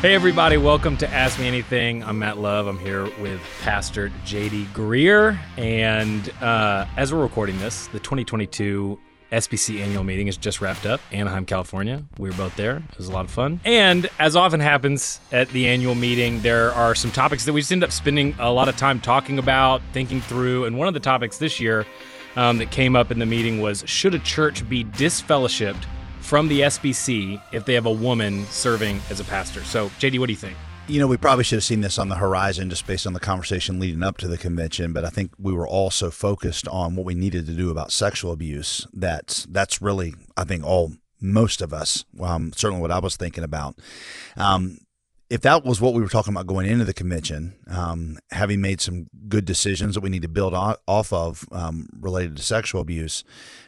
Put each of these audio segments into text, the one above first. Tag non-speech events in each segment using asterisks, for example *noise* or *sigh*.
Hey, everybody, welcome to Ask Me Anything. I'm Matt Love. I'm here with Pastor JD Greear. And uh, as we're recording this, the 2022 SBC annual meeting is just wrapped up, Anaheim, California. We were both there. It was a lot of fun. And as often happens at the annual meeting, there are some topics that we just end up spending a lot of time talking about, thinking through. And one of the topics this year um, that came up in the meeting was Should a church be disfellowshipped from the SBC if they have a woman serving as a pastor. So, JD, what do you think? You know, we probably should have seen this on the horizon just based on the conversation leading up to the convention, but I think we were all so focused on what we needed to do about sexual abuse that that's really, I think, all most of us, um, certainly what I was thinking about. Um, if that was what we were talking about going into the convention, um, having made some good decisions that we need to build off of um, related to sexual abuse,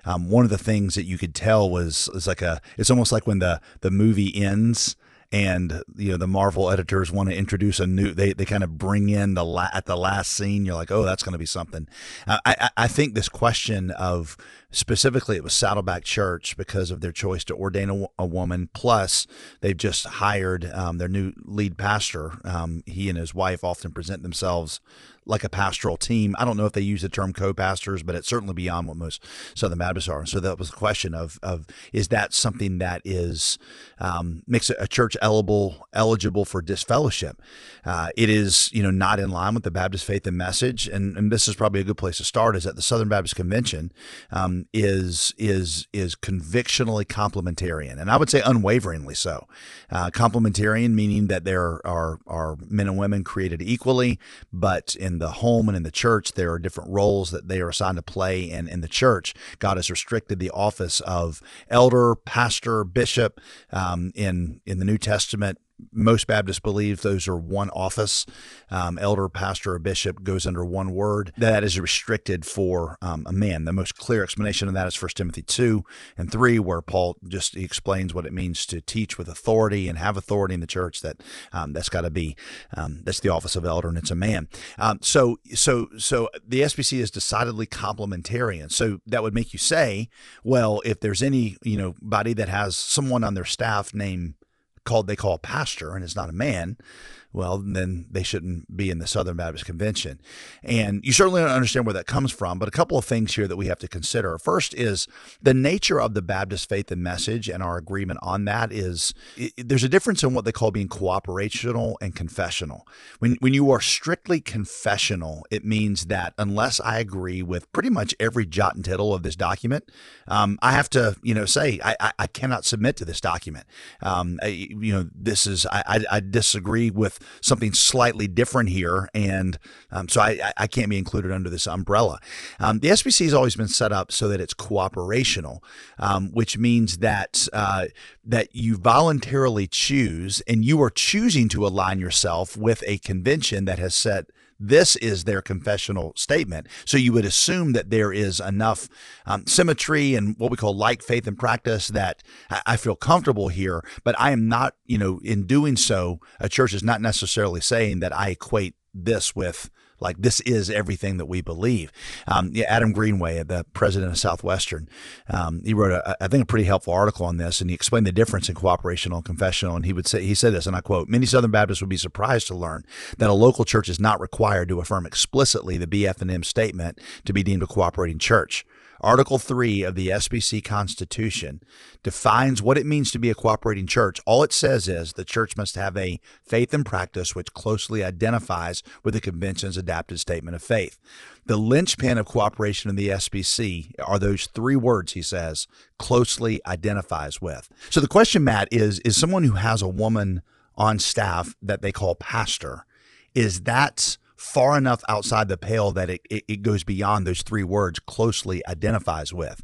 um, one of the things that you could tell was is like a it's almost like when the the movie ends and you know the Marvel editors want to introduce a new they, they kind of bring in the la- at the last scene you're like oh that's going to be something. Uh, I I think this question of specifically it was Saddleback Church because of their choice to ordain a, a woman plus they've just hired um, their new lead pastor um, he and his wife often present themselves like a pastoral team. I don't know if they use the term co-pastors, but it's certainly beyond what most Southern Baptists are. So that was the question of of is that something that is um, makes a church eligible eligible for disfellowship? Uh, it is you know not in line with the Baptist faith and message, and, and this is probably a good place to start. Is that the Southern Baptist Convention um, is is is convictionally complementarian, and I would say unwaveringly so. Uh, complementarian meaning that there are are men and women created equally, but in the home and in the church, there are different roles that they are assigned to play. And in the church, God has restricted the office of elder, pastor, bishop. Um, in in the New Testament, most Baptists believe those are one office. Um, elder, pastor, or bishop goes under one word. That is restricted for um, a man. The most clear explanation of that is 1 Timothy 2 and 3, where Paul just explains what it means to teach with authority and have authority in the church. That um, that's got to be um, that's the office of elder, and it's a man. Um, so so so the SBC is decidedly complementarian. So that would make you say, well, if there's any you know body that has someone on their staff named called they call a pastor and is not a man, well, then they shouldn't be in the Southern Baptist Convention. And you certainly don't understand where that comes from, but a couple of things here that we have to consider. First is the nature of the Baptist faith and message, and our agreement on that is it, there's a difference in what they call being cooperational and confessional. When, when you are strictly confessional, it means that unless I agree with pretty much every jot and tittle of this document, um, I have to, you know, say I, I, I cannot submit to this document. Um, I, you know, this is I, I, I disagree with something slightly different here, and um, so I, I can't be included under this umbrella. Um, the SBC has always been set up so that it's cooperational, um, which means that uh, that you voluntarily choose, and you are choosing to align yourself with a convention that has set this is their confessional statement. So you would assume that there is enough um, symmetry and what we call like faith and practice that I feel comfortable here. But I am not, you know, in doing so, a church is not necessarily saying that I equate this with like this is everything that we believe. Um, yeah, Adam Greenway, the president of Southwestern, um, he wrote, a, I think, a pretty helpful article on this, and he explained the difference in cooperational and confessional. And he would say, he said this, and I quote: "Many Southern Baptists would be surprised to learn that a local church is not required to affirm explicitly the BF&M statement to be deemed a cooperating church." Article 3 of the SBC Constitution defines what it means to be a cooperating church. All it says is the church must have a faith and practice which closely identifies with the convention's adapted statement of faith. The linchpin of cooperation in the SBC are those three words, he says, closely identifies with. So the question, Matt, is is someone who has a woman on staff that they call pastor, is that far enough outside the pale that it, it, it goes beyond those three words closely identifies with.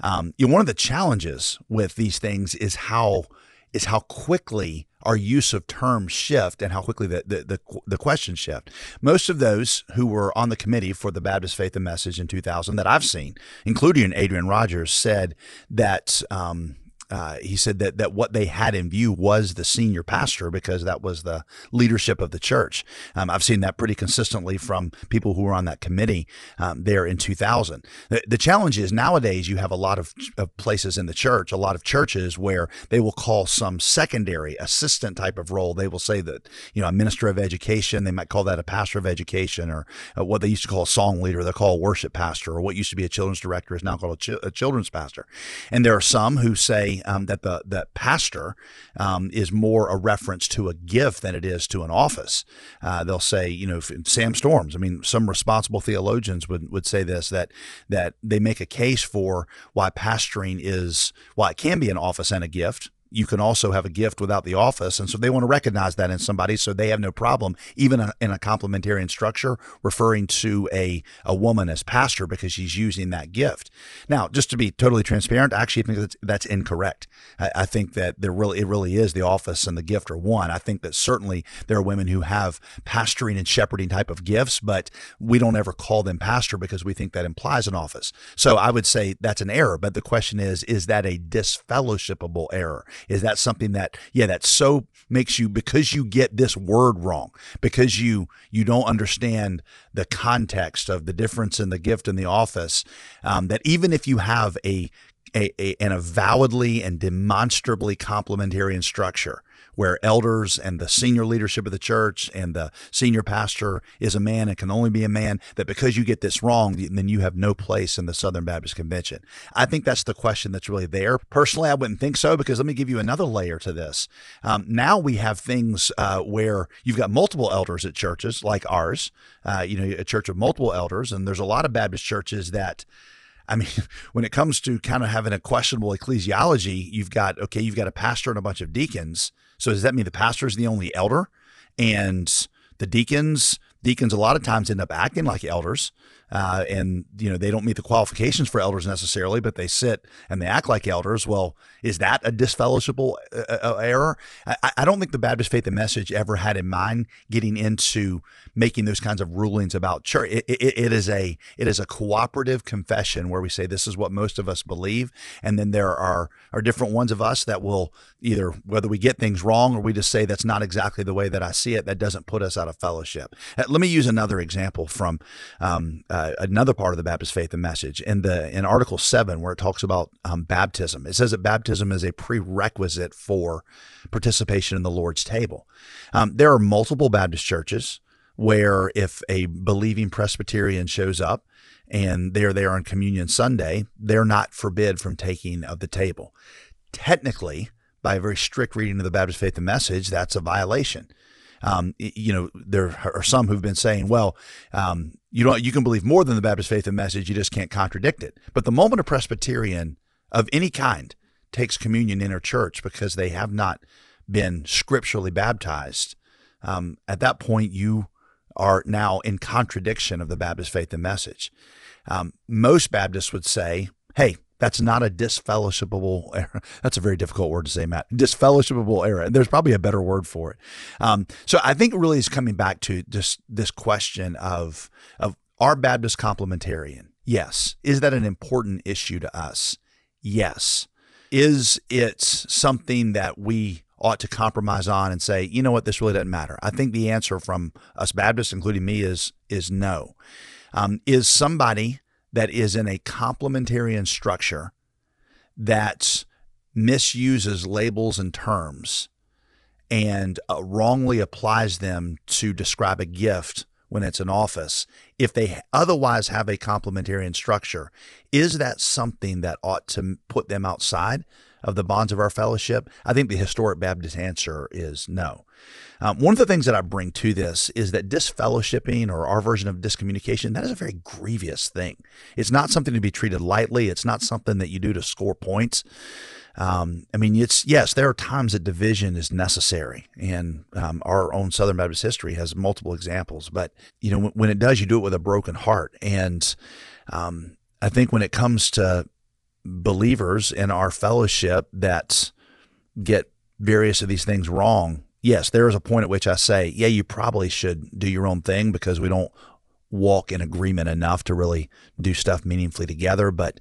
Um, you know, one of the challenges with these things is how is how quickly our use of terms shift and how quickly the, the, the, the questions shift. Most of those who were on the committee for the Baptist Faith and Message in 2000 that I've seen, including Adrian Rogers, said that um, uh, he said that that what they had in view was the senior pastor because that was the leadership of the church. Um, I've seen that pretty consistently from people who were on that committee um, there in 2000. The, the, challenge is nowadays you have a lot of, of places in the church, a lot of churches where they will call some secondary assistant type of role. They will say that you know a minister of education. They might call that a pastor of education, or uh, what they used to call a song leader. They call a worship pastor, or what used to be a children's director is now called a, ch- a children's pastor. And there are some who say um, that the that pastor um, is more a reference to a gift than it is to an office. Uh, they'll say, you know, Sam Storms. I mean, some responsible theologians would, would say this that that they make a case for why pastoring is why it can be an office and a gift you can also have a gift without the office. And so they want to recognize that in somebody. So they have no problem, even in a complementarian structure, referring to a, a woman as pastor because she's using that gift. Now, just to be totally transparent, I actually think that's, that's incorrect. I, I think that there really, it really is the office and the gift are one. I think that certainly there are women who have pastoring and shepherding type of gifts, but we don't ever call them pastor because we think that implies an office. So I would say that's an error. But the question is, is that a disfellowshipable error? Is that something that, yeah, that so makes you, because you get this word wrong, because you, you don't understand the context of the difference in the gift and the office, um, that even if you have a, a, a, an avowedly and demonstrably complementarian structure, where elders and the senior leadership of the church and the senior pastor is a man and can only be a man, that because you get this wrong, then you have no place in the Southern Baptist Convention. I think that's the question that's really there. Personally, I wouldn't think so because let me give you another layer to this. Um, now we have things uh, where you've got multiple elders at churches like ours, uh, you know, a church of multiple elders, and there's a lot of Baptist churches that I mean, *laughs* when it comes to kind of having a questionable ecclesiology, you've got, okay, you've got a pastor and a bunch of deacons. So does that mean the pastor is the only elder and the deacons, deacons a lot of times end up acting like elders uh, and you know they don't meet the qualifications for elders necessarily, but they sit and they act like elders. Well, is that a disfellowshipable uh, uh, uh error? I, I, don't think the Baptist Faith and Message ever had in mind getting into making those kinds of rulings about church. It, it, it is a it is a cooperative confession where we say this is what most of us believe, and then there are are different ones of us that will either whether we get things wrong or we just say that's not exactly the way that I see it. That doesn't put us out of fellowship. Uh, let me use another example from. Um, uh, uh, another part of the Baptist faith and message in the in Article Seven, where it talks about um, baptism. It says that baptism is a prerequisite for participation in the Lord's table. Um, there are multiple Baptist churches where if a believing Presbyterian shows up and they're there on Communion Sunday, they're not forbid from taking of the table. Technically, by a very strict reading of the Baptist faith and message, that's a violation. Um, you know, there are some who've been saying, well, um, you don't, you can believe more than the Baptist faith and message. You just can't contradict it. But the moment a Presbyterian of any kind takes communion in a church because they have not been scripturally baptized, um, at that point you are now in contradiction of the Baptist faith and message. Um, most Baptists would say, hey, that's not a disfellowshipable *laughs* error. That's a very difficult word to say, Matt. Disfellowshipable error. There's probably a better word for it. Um, so I think really is coming back to just this question of of are Baptists complementarian? Yes. Is that an important issue to us? Yes. Is it something that we ought to compromise on and say, you know what, this really doesn't matter? I think the answer from us Baptists, including me, is is no. Um, is somebody that is in a complementarian structure that misuses labels and terms and uh, wrongly applies them to describe a gift when it's an office, if they otherwise have a complementarian structure, is that something that ought to put them outside of the bonds of our fellowship? I think the historic Baptist answer is no. Um, one of the things that I bring to this is that disfellowshipping or our version of discommunication, that is a very grievous thing. It's not something to be treated lightly. It's not something that you do to score points. Um, I mean, it's yes, there are times that division is necessary, and um, our own Southern Baptist history has multiple examples. But you know, when, it does, you do it with a broken heart. And um, I think when it comes to believers in our fellowship that get various of these things wrong, yes, there is a point at which I say, yeah, you probably should do your own thing because we don't walk in agreement enough to really do stuff meaningfully together. But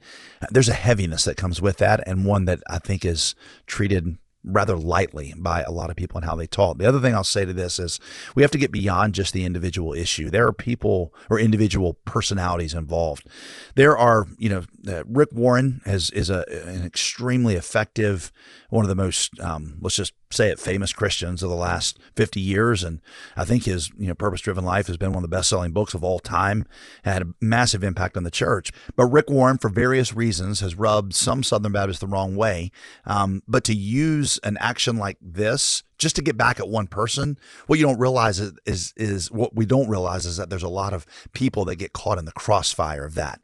there's a heaviness that comes with that, and one that I think is treated rather lightly by a lot of people and how they talk. The other thing I'll say to this is we have to get beyond just the individual issue. There are people or individual personalities involved. There are, you know, uh, Rick Warren has is a an extremely effective, one of the most um, let's just say it famous Christians of the last 50 years. And I think his you know purpose driven life has been one of the best selling books of all time. Had a massive impact on the church. But Rick Warren for various reasons has rubbed some Southern Baptists the wrong way. Um, but to use an action like this just to get back at one person, what you don't realize is, is, is what we don't realize is that there's a lot of people that get caught in the crossfire of that,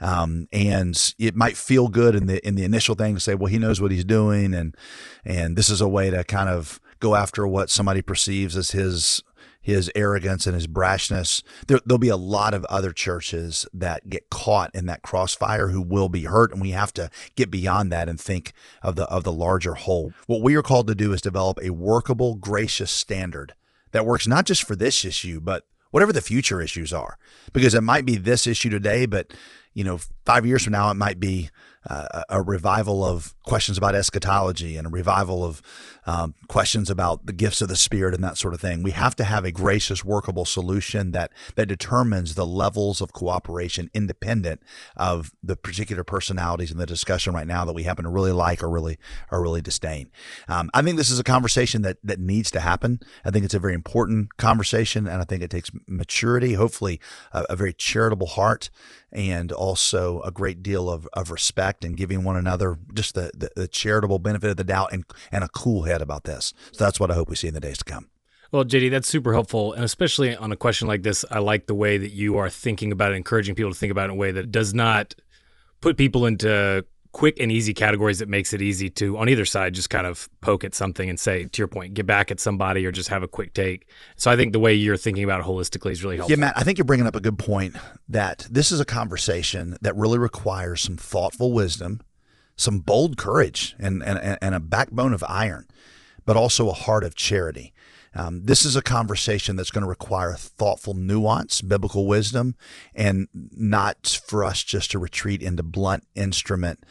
um, and it might feel good in the in the initial thing to say, well, he knows what he's doing, and and this is a way to kind of go after what somebody perceives as his his arrogance and his brashness. There, will be a lot of other churches that get caught in that crossfire who will be hurt, and we have to get beyond that and think of the of the larger whole. What we are called to do is develop a workable, gracious standard that works not just for this issue, but whatever the future issues are, because it might be this issue today, but you know, five years from now, it might be uh, a revival of questions about eschatology and a revival of um, questions about the gifts of the Spirit and that sort of thing. We have to have a gracious, workable solution that that determines the levels of cooperation independent of the particular personalities in the discussion right now that we happen to really like or really or really disdain. Um, I think this is a conversation that that needs to happen. I think it's a very important conversation, and I think it takes maturity, hopefully, a, a very charitable heart and also a great deal of, of respect and giving one another just the, the, the, charitable benefit of the doubt and, and a cool head about this. So that's what I hope we see in the days to come. Well, JD, that's super helpful. And especially on a question like this, I like the way that you are thinking about it, encouraging people to think about it in a way that does not put people into quick and easy categories that makes it easy to on either side just kind of poke at something and say to your point get back at somebody or just have a quick take. So i think the way you're thinking about it holistically is really helpful. Yeah matt i think you're bringing up a good point that this is a conversation that really requires some thoughtful wisdom some bold courage and, and, and a backbone of iron but also a heart of charity um, this is a conversation that's going to require thoughtful nuance, biblical wisdom, and not for us just to retreat into blunt instrument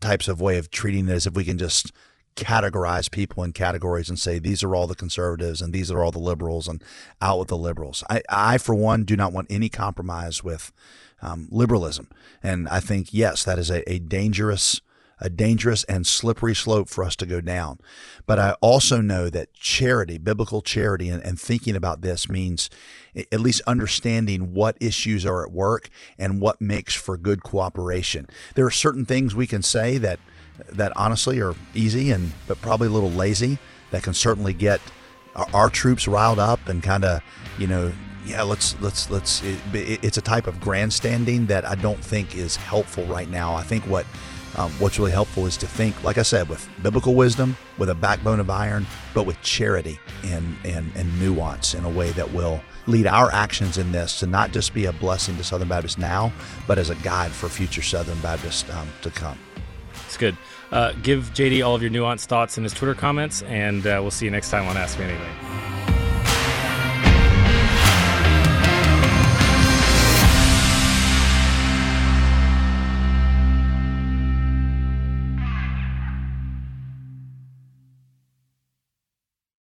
types of way of treating it as if we can just categorize people in categories and say these are all the conservatives and these are all the liberals and out with the liberals. I, I for one, do not want any compromise with um, liberalism. And I think, yes, that is a, a dangerous a dangerous and slippery slope for us to go down. But I also know that charity, biblical charity, and, and, thinking about this means at least understanding what issues are at work and what makes for good cooperation. There are certain things we can say that that honestly are easy and but probably a little lazy that can certainly get our, our troops riled up and kind of you know yeah let's let's let's it, it's a type of grandstanding that I don't think is helpful right now. I think what um, what's really helpful is to think, like I said, with biblical wisdom, with a backbone of iron, but with charity and, and, and nuance in a way that will lead our actions in this to not just be a blessing to Southern Baptists now, but as a guide for future Southern Baptists um, to come. It's good. Uh, give JD all of your nuanced thoughts in his Twitter comments, and uh, we'll see you next time on Ask Me Anything.